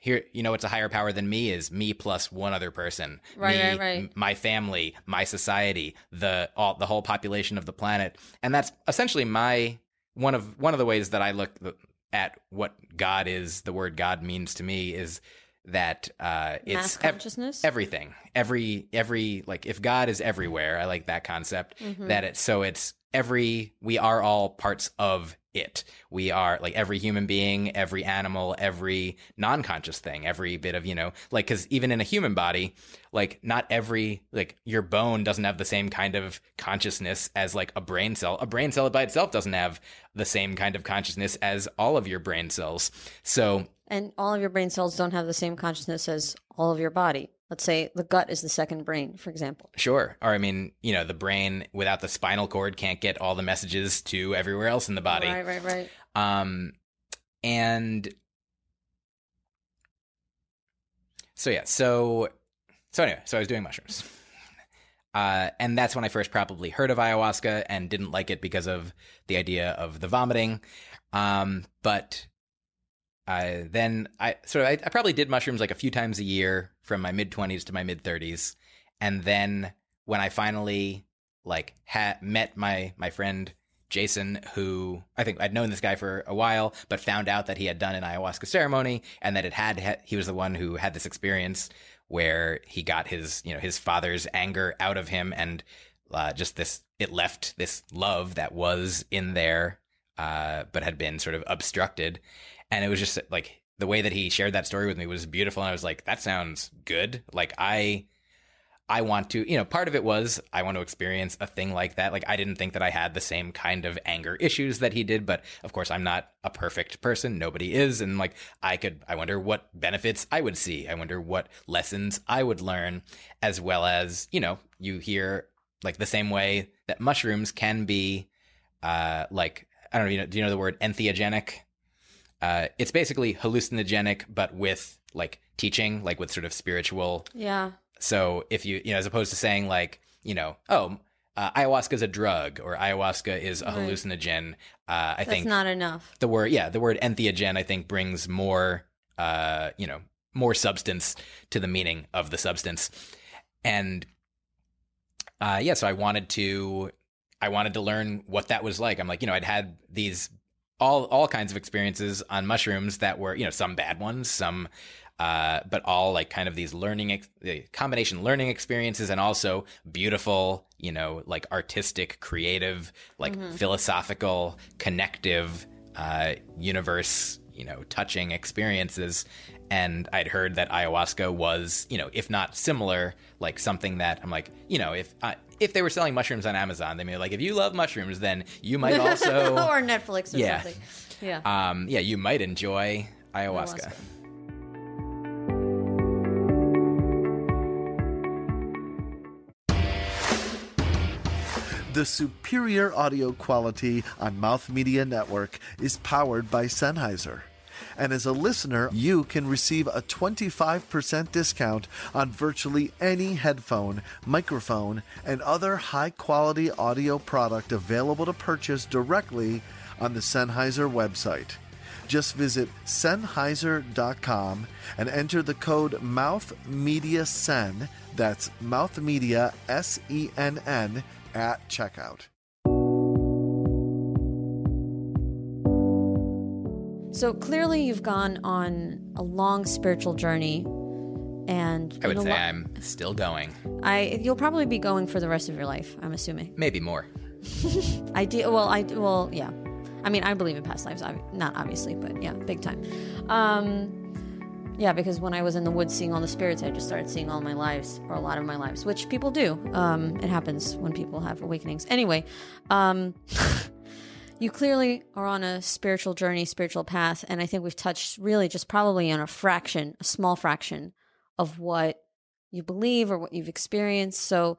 here you know what's a higher power than me is? Me plus one other person. Right, me, right, right. m- my family my society the all the whole population of the planet. And that's essentially my one of one of the ways that I look at what God is the word God means to me is that uh it's ev- everything. Every every like if God is everywhere I like that concept that it's so it's every we are all parts of it. We are like every human being every animal every non-conscious thing every bit of you know like because even in a human body like not every like your bone doesn't have the same kind of consciousness as like a brain cell. A brain cell by itself doesn't have the same kind of consciousness as all of your brain cells. So And all of your brain cells don't have the same consciousness as all of your body. Let's say the gut is the second brain, for example. Sure. Or I mean, you know, the brain without the spinal cord can't get all the messages to everywhere else in the body. Right, right, right. Um and so yeah, so so anyway, so I was doing mushrooms. Uh, and that's when I first probably heard of ayahuasca and didn't like it because of the idea of the vomiting. Um, but I then I sort of I, I probably did mushrooms like a few times a year from my mid twenties to my mid thirties, and then when I finally like had met my my friend Jason, who I think I'd known this guy for a while, but found out that he had done an ayahuasca ceremony and that it had, had he was the one who had this experience where he got his you know his father's anger out of him and uh, just this it left this love that was in there uh, but had been sort of obstructed and it was just like the way that he shared that story with me was beautiful. And i was like that sounds good. Like i i want to you know part of it was i want to experience a thing like that. Like i didn't think that i had the same kind of anger issues that he did but of course i'm not a perfect person. Nobody is. And like i could i wonder what benefits i would see. I wonder what lessons i would learn as well as you know you hear like the same way that mushrooms can be uh like I don't know, do you know the word entheogenic? Uh it's basically hallucinogenic but with like teaching, like with sort of spiritual Yeah. so if you, you know, as opposed to saying like, you know, oh, uh, ayahuasca is a drug or ayahuasca is a Right. hallucinogen, uh, I think That's think not enough. the word, yeah, the word entheogen, I think brings more, uh, you know, more substance to the meaning of the substance. And, uh, yeah, so I wanted to, I wanted to learn what that was like. I'm like, you know, I'd had these all all kinds of experiences on mushrooms that were, you know, some bad ones, some uh, but all like kind of these learning ex- the combination learning experiences and also beautiful, you know, like artistic, creative, like philosophical, connective, uh, universe, you know, touching experiences. And I'd heard that ayahuasca was, you know, if not similar, like something that I'm like, you know, if uh, if they were selling mushrooms on Amazon, they may be like, if you love mushrooms, then you might also, or Netflix or Yeah. something. Yeah. um, yeah, you might enjoy ayahuasca. Ayahuasca. The superior audio quality on Mouth Media Network is powered by Sennheiser. And as a listener, you can receive a 25% discount on virtually any headphone, microphone, and other high quality audio product available to purchase directly on the Sennheiser website. Just visit Sennheiser.com and enter the code MouthMediaSen, that's MouthMedia S E N N, at checkout. So clearly, you've gone on a long spiritual journey, and I would say lo- I'm still going, I you'll probably be going for the rest of your life. I'm assuming. maybe more. I do. Well, I well, yeah. I mean, I believe in past lives. ob- Not obviously, but yeah, big time. Um, yeah, because when I was in the woods seeing all the spirits, I just started seeing all my lives, or a lot of my lives, which people do. Um, it happens when people have awakenings. Anyway, um, you clearly are on a spiritual journey, spiritual path, and I think we've touched really just probably on a fraction, a small fraction of what you believe or what you've experienced. So,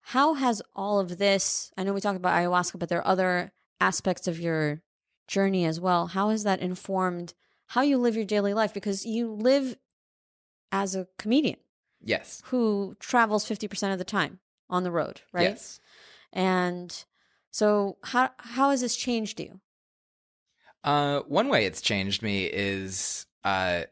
how has all of this? I know we talked about ayahuasca, but there are other aspects of your journey as well. How has that informed how you live your daily life? Because you live as a comedian Yes. who travels 50% of the time on the road, right? Yes. And so how how has this changed you? Uh, one way it's changed me is uh,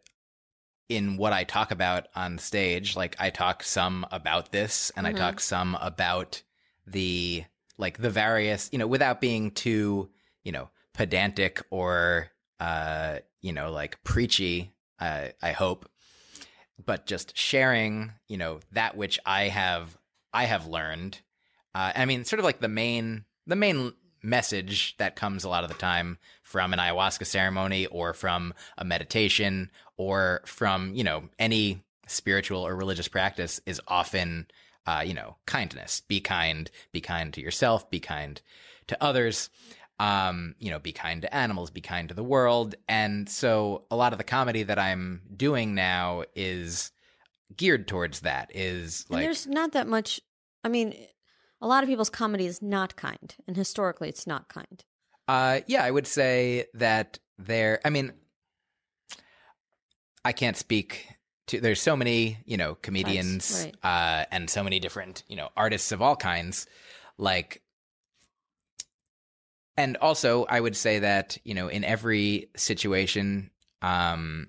in what I talk about on stage. Like I talk some about this, and Mhm. I talk some about the like the various, you know, without being too, you know, pedantic or uh, you know, like preachy. Uh, I hope, but just sharing, you know, that which I have I have learned. Uh, I mean, sort of like the main the main message that comes a lot of the time from an ayahuasca ceremony or from a meditation or from you know any spiritual or religious practice is often uh, you know kindness. Be kind be kind to yourself be kind to others um you know be kind to animals be kind to the world. And so a lot of the comedy that i'm doing now is geared towards that is and like there's not that much I mean, a lot of people's comedy is not kind, and historically it's not kind. Uh, yeah, I would say that there. I mean, I can't speak to. There's so many, you know, comedians, right. uh, and so many different, you know, artists of all kinds. Like, and also, I would say that you know, in every situation, um,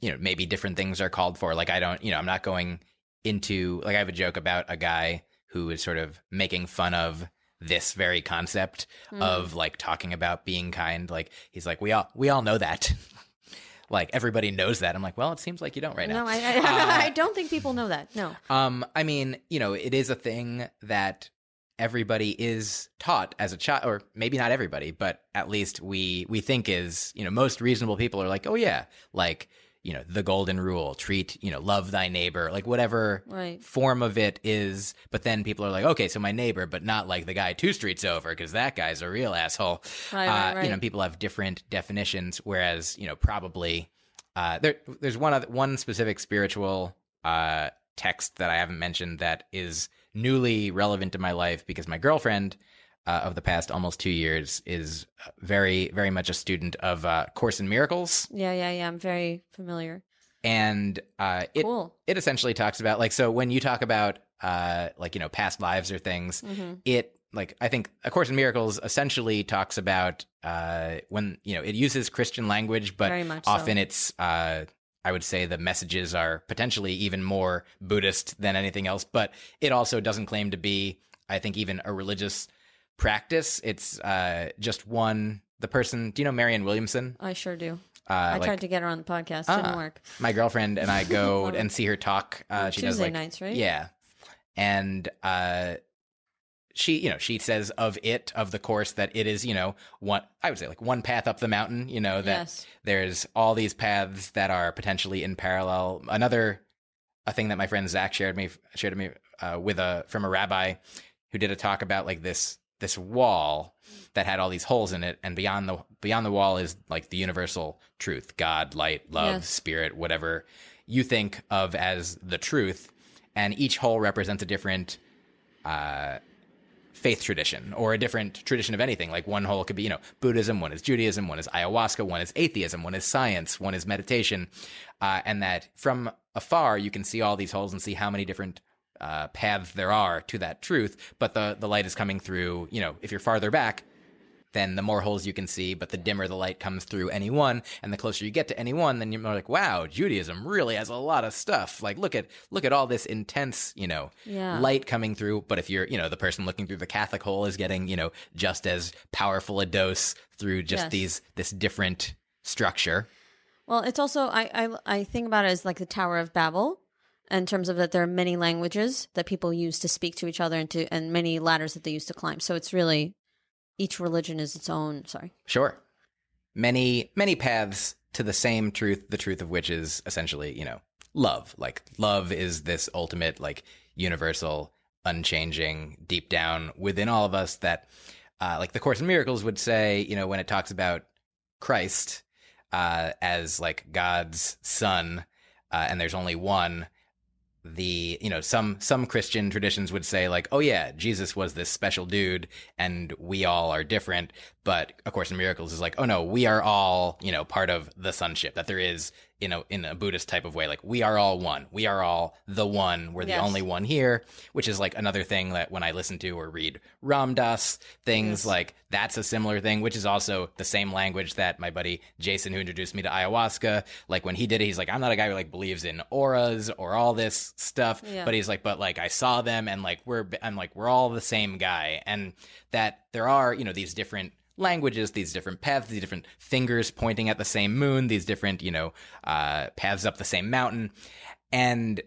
you know, maybe different things are called for. Like, I don't, you know, I'm not going into like I have a joke about a guy who is sort of making fun of this very concept Hmm. of like talking about being kind. Like he's like, we all we all know that. like everybody knows that. I'm like, well, it seems like you don't right now. No, I I, Uh, I don't think people know that. No. um, I mean, you know, it is a thing that everybody is taught as a child, or maybe not everybody, but at least we we think is, you know, most reasonable people are like, oh yeah, like you know, the golden rule, treat, you know, love thy neighbor, like whatever Right. form of it is. But then people are like, okay, so my neighbor, but not like the guy two streets over, because that guy's a real asshole. Right, right, uh, You know, people have different definitions, whereas you know, probably uh, there there's one other one specific spiritual uh, text that I haven't mentioned that is newly relevant to my life because my girlfriend uh, of the past almost two years is very, very much a student of uh, Course in Miracles, Yeah, yeah, yeah. I'm very familiar. and uh, it Cool. it essentially talks about like so when you talk about uh, like you know past lives or things, Mm-hmm. it like I think A Course in Miracles essentially talks about uh, when you know it uses Christian language, but Very much so. often it's uh, I would say the messages are potentially even more Buddhist than anything else, but it also doesn't claim to be I think even a religious practice. It's uh, just one. The person, do you know Marianne Williamson? I sure do. Uh, I like, tried to get her on the podcast. Didn't Ah. work. my girlfriend and I go and see her talk. Uh, she does Tuesday like nights, right? Yeah, and uh, she, you know, she says of it of the course that it is, you know, one. I would say like one path up the mountain. You know that Yes. there's all these paths that are potentially in parallel. Another a thing that my friend Zach shared me shared me uh, with a from a rabbi who did a talk about like this this wall that had all these holes in it and beyond the beyond the wall is like the universal truth god light love Yes. spirit whatever you think of as the truth and each hole represents a different uh faith tradition or a different tradition of anything like one hole could be you know buddhism one is judaism one is ayahuasca one is atheism one is science one is meditation uh, and that from afar you can see all these holes and see how many different uh, paths there are to that truth but the the light is coming through you know if you're farther back then the more holes you can see, but the dimmer the light comes through any one, and the closer you get to any one, then you're more like, wow, Judaism really has a lot of stuff. Like, look at look at all this intense, you know, Yeah. light coming through. But if you're, you know, the person looking through the Catholic hole is getting, you know, just as powerful a dose through just Yes. these this different structure. Well, it's also I, I I think about it as like the Tower of Babel, in terms of that there are many languages that people use to speak to each other and to and many ladders that they use to climb. So it's really each religion is its own. Sorry. Sure. Many, many paths to the same truth, the truth of which is essentially, you know, love. Like, love is this ultimate, like, universal, unchanging, deep down within all of us that, uh, like, the Course in Miracles would say, you know, when it talks about Christ uh, as, like, God's son, uh, and there's only one, the you know some some christian traditions would say like oh yeah jesus was this special dude and we all are different but of course in miracles is like oh no we are all you know part of the sonship that there is you know in a buddhist type of way like we are all one we are all the one we're the Yes. only one here which is like another thing that when i listen to or read Ram Dass things like that's a similar thing which is also the same language that my buddy jason who introduced me to ayahuasca like when he did it he's like i'm not a guy who like believes in auras or all this stuff Yeah. but he's like but like i saw them and like we're i'm like we're all the same guy and that there are you know these different languages these different paths these different fingers pointing at the same moon these different you know uh paths up the same mountain. And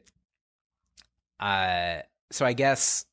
uh so i guess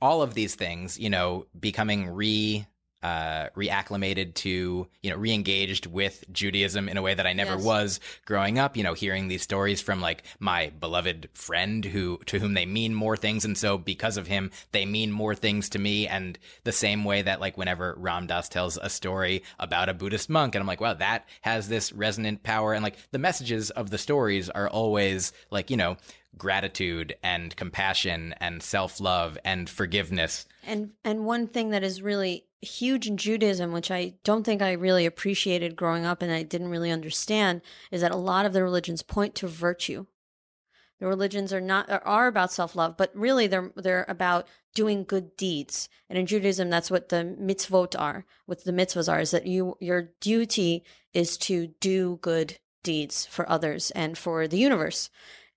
all of these things you know becoming re uh, reacclimated to, you know, re-engaged with Judaism in a way that I never Yes. was growing up. You know, hearing these stories from like my beloved friend who to whom they mean more things, and so because of him, they mean more things to me. And the same way that like whenever Ram Dass tells a story about a Buddhist monk, and I'm like, wow, that has this resonant power, and like the messages of the stories are always like, you know. Gratitude and compassion and self love and forgiveness. And and one thing that is really huge in Judaism, which I don't think I really appreciated growing up and I didn't really understand, is that a lot of the religions point to virtue. The religions are not are- about self love, but really they're they're about doing good deeds. And in Judaism, that's what the mitzvot are. What the mitzvahs are is that you your duty is to do good deeds for others and for the universe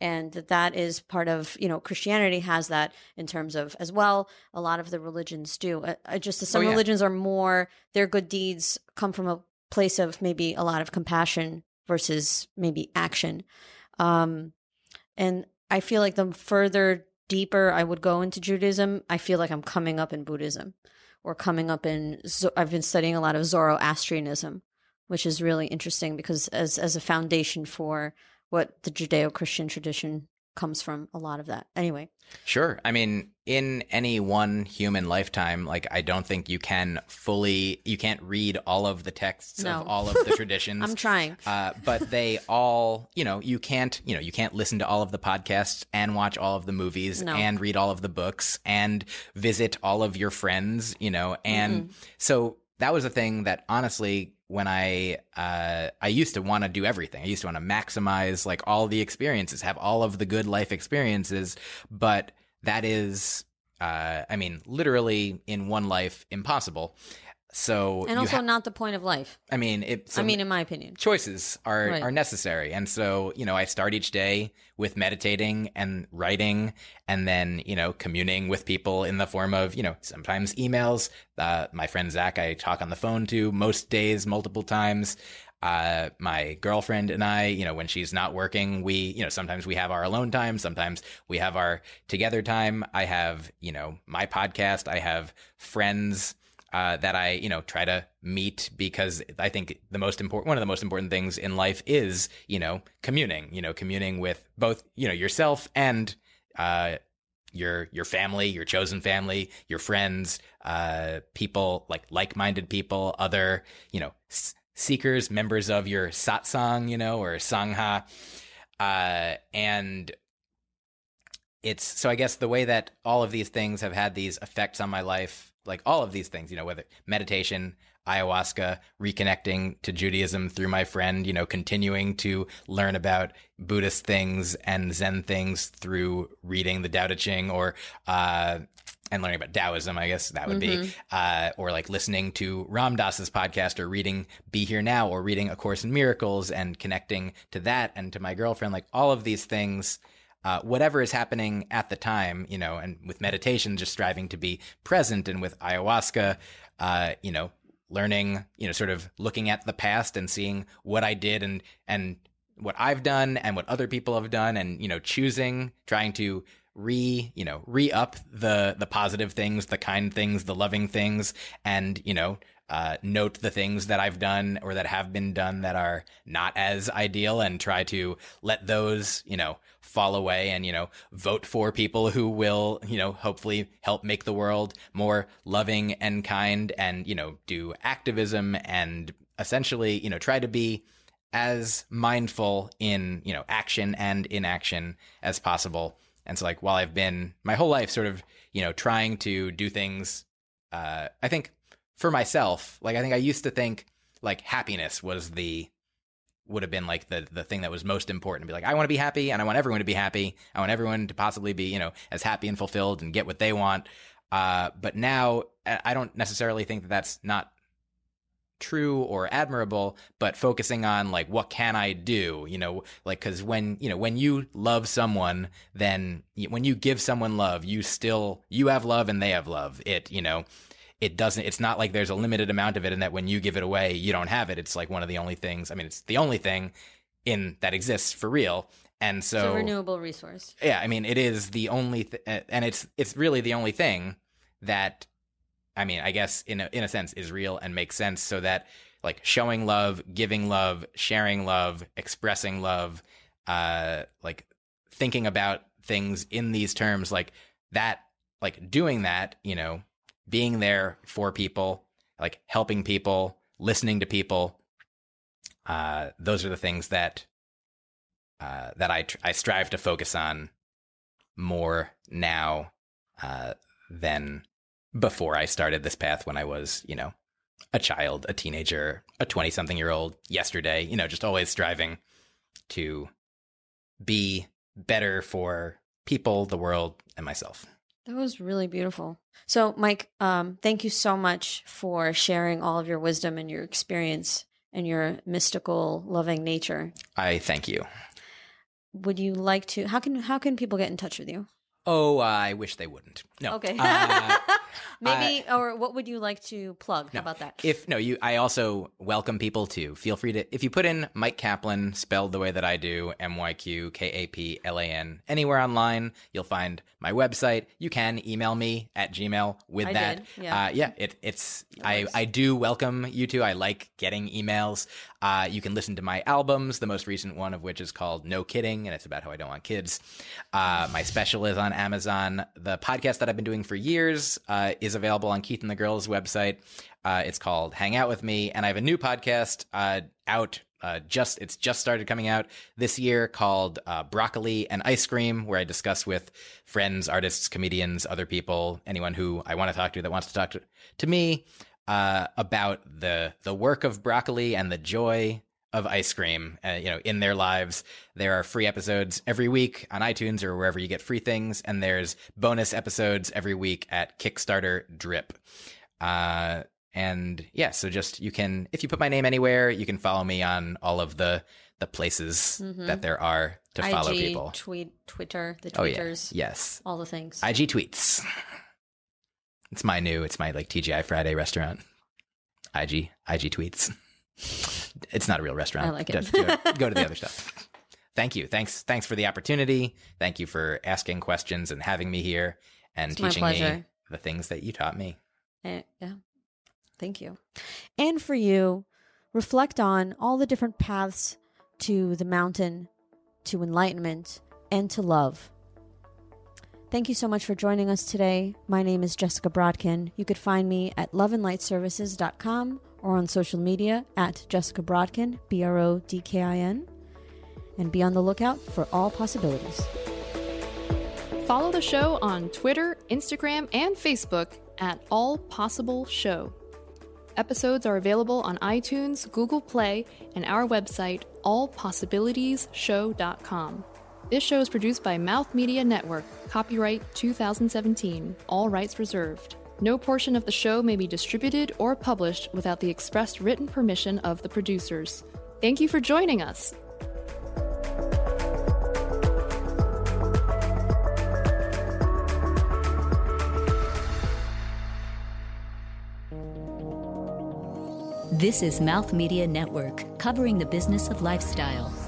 and that is part of you know christianity has that in terms of as well a lot of the religions do uh, uh, just some Oh, yeah. religions are more their good deeds come from a place of maybe a lot of compassion versus maybe action um and i feel like the further deeper i would go into judaism i feel like i'm coming up in buddhism or coming up in i've been studying a lot of zoroastrianism which is really interesting because as as a foundation for what the Judeo-Christian tradition comes from a lot of that. Anyway, Sure. I mean, in any one human lifetime, like I don't think you can fully you can't read all of the texts No. of all of the traditions. I'm trying. Uh, but they all, you know, you can't, you know, you can't listen to all of the podcasts and watch all of the movies No. and read all of the books and visit all of your friends, you know, and so that was a thing that honestly, when I uh, I used to want to do everything. I used to want to maximize like all the experiences, have all of the good life experiences, but that is, uh, I mean, literally in one life, impossible. So and also ha- not the point of life. I mean, it. I mean, in my opinion. choices are Right. are necessary and so you know i start each day with meditating and writing and then you know communing with people in the form of you know sometimes emails uh, my friend zach i talk on the phone to most days multiple times uh, my girlfriend and I, you know, when she's not working, we, you know, sometimes we have our alone time. Sometimes we have our together time. I have, you know, my podcast. I have friends uh, that I, you know, try to meet because I think the most important, one of the most important things in life is, you know, communing, you know, communing with both, you know, yourself and, uh, your, your family, your chosen family, your friends, uh, people like like-minded people, other, you know, s- seekers, members of your satsang, you know, or sangha. Uh, and it's so I guess the way that all of these things have had these effects on my life, like all of these things, you know, whether meditation, ayahuasca, reconnecting to Judaism through my friend, you know, continuing to learn about Buddhist things and Zen things through reading the Tao Te Ching or uh and learning about Taoism, I guess that would be, uh, or like listening to Ram Dass's podcast or reading Be Here Now or reading A Course in Miracles and connecting to that and to my girlfriend, like all of these things uh, whatever is happening at the time, you know, and with meditation, just striving to be present, and with ayahuasca, uh, you know, learning, you know, sort of looking at the past and seeing what I did and and what I've done and what other people have done, and you know, choosing, trying to re you know re up the the positive things the kind things the loving things and you know uh, note the things that I've done or that have been done that are not as ideal and try to let those, you know, fall away and, you know, vote for people who will, you know, hopefully help make the world more loving and kind and, you know, do activism and essentially, you know, try to be as mindful in, you know, action and inaction as possible. And so like while I've been my whole life sort of, you know, trying to do things uh I think for myself, like I think I used to think like happiness was the would have been like the the thing that was most important. to Be like, I want to be happy, and I want everyone to be happy. I want everyone to possibly be, you know, as happy and fulfilled and get what they want. Uh, but now I don't necessarily think that that's not true or admirable but focusing on like what can i do you know like because when you know when you love someone then when you give someone love you still you have love and they have love it you know it doesn't it's not like there's a limited amount of it and that when you give it away you don't have it it's like one of the only things i mean it's the only thing in that exists for real and so It's a renewable resource. yeah i mean it is the only th- and it's it's really the only thing that i mean i guess in a, in a sense is real and makes sense so that like showing love giving love sharing love expressing love uh like thinking about things in these terms like that like doing that you know being there for people like helping people listening to people. Uh those are the things that uh that i tr- i strive to focus on more now uh than before i started this path when i was you know a child a teenager a 20 something year old yesterday you know just always striving to be better for people the world and myself That was really beautiful. So, Myq, um, thank you so much for sharing all of your wisdom and your experience and your mystical, loving nature. i thank you Would you like to? How can how can people get in touch with you? Oh, I wish they wouldn't. No. Okay. Uh, Maybe, or what would you like to plug? No. How about that? If no, you. I also welcome people to feel free to if you put in Myq Kaplan spelled the way that I do, M Y Q K A P L A N, anywhere online, you'll find my website. You can email me at Gmail with I that. did, yeah. Uh, yeah. It, it's I I do welcome you to. I like getting emails. Uh, you can listen to my albums. The most recent one of which is called No Kidding, and it's about how I don't want kids. Uh, my special is on Amazon. The podcast that I've been doing for years uh, is available on Keith and the Girls website. Uh, it's called Hang Out with Me, and I have a new podcast uh, out. Uh, just it's just started coming out this year called uh, Broccoli and Ice Cream, where I discuss with friends, artists, comedians, other people, anyone who I want to talk to that wants to talk to, to me uh, about the the work of broccoli and the joy of ice cream, uh, you know, in their lives. There are free episodes every week on iTunes or wherever you get free things, and there's bonus episodes every week at Kickstarter Drip. Uh, and yeah, so just you can if you put my name anywhere, you can follow me on all of the the places that there are to follow people. tweet, Twitter, the Oh yeah, yes, all the things. IG tweets. It's my new. It's my like TGI Friday restaurant. IG IG tweets. It's not a real restaurant. I like it. Just Go, go to the other stuff. Thank you. Thanks. Thanks for the opportunity. Thank you for asking questions and having me here and It's teaching me the things that you taught me. Eh, yeah. Thank you. And for you, reflect on all the different paths to the mountain, to enlightenment, and to love. Thank you so much for joining us today. My name is Jessica Brodkin. You could find me at loveandlightservices.com or on social media at Jessica Brodkin, B R O D K I N. And be on the lookout for all possibilities. Follow the show on Twitter, Instagram, and Facebook at All Possible Show. Episodes are available on iTunes, Google Play, and our website, allpossibilitiesshow.com. This show is produced by Mouth Media Network, copyright 2017, all rights reserved. No portion of the show may be distributed or published without the expressed written permission of the producers. Thank you for joining us. This is Mouth Media Network, covering the business of lifestyle.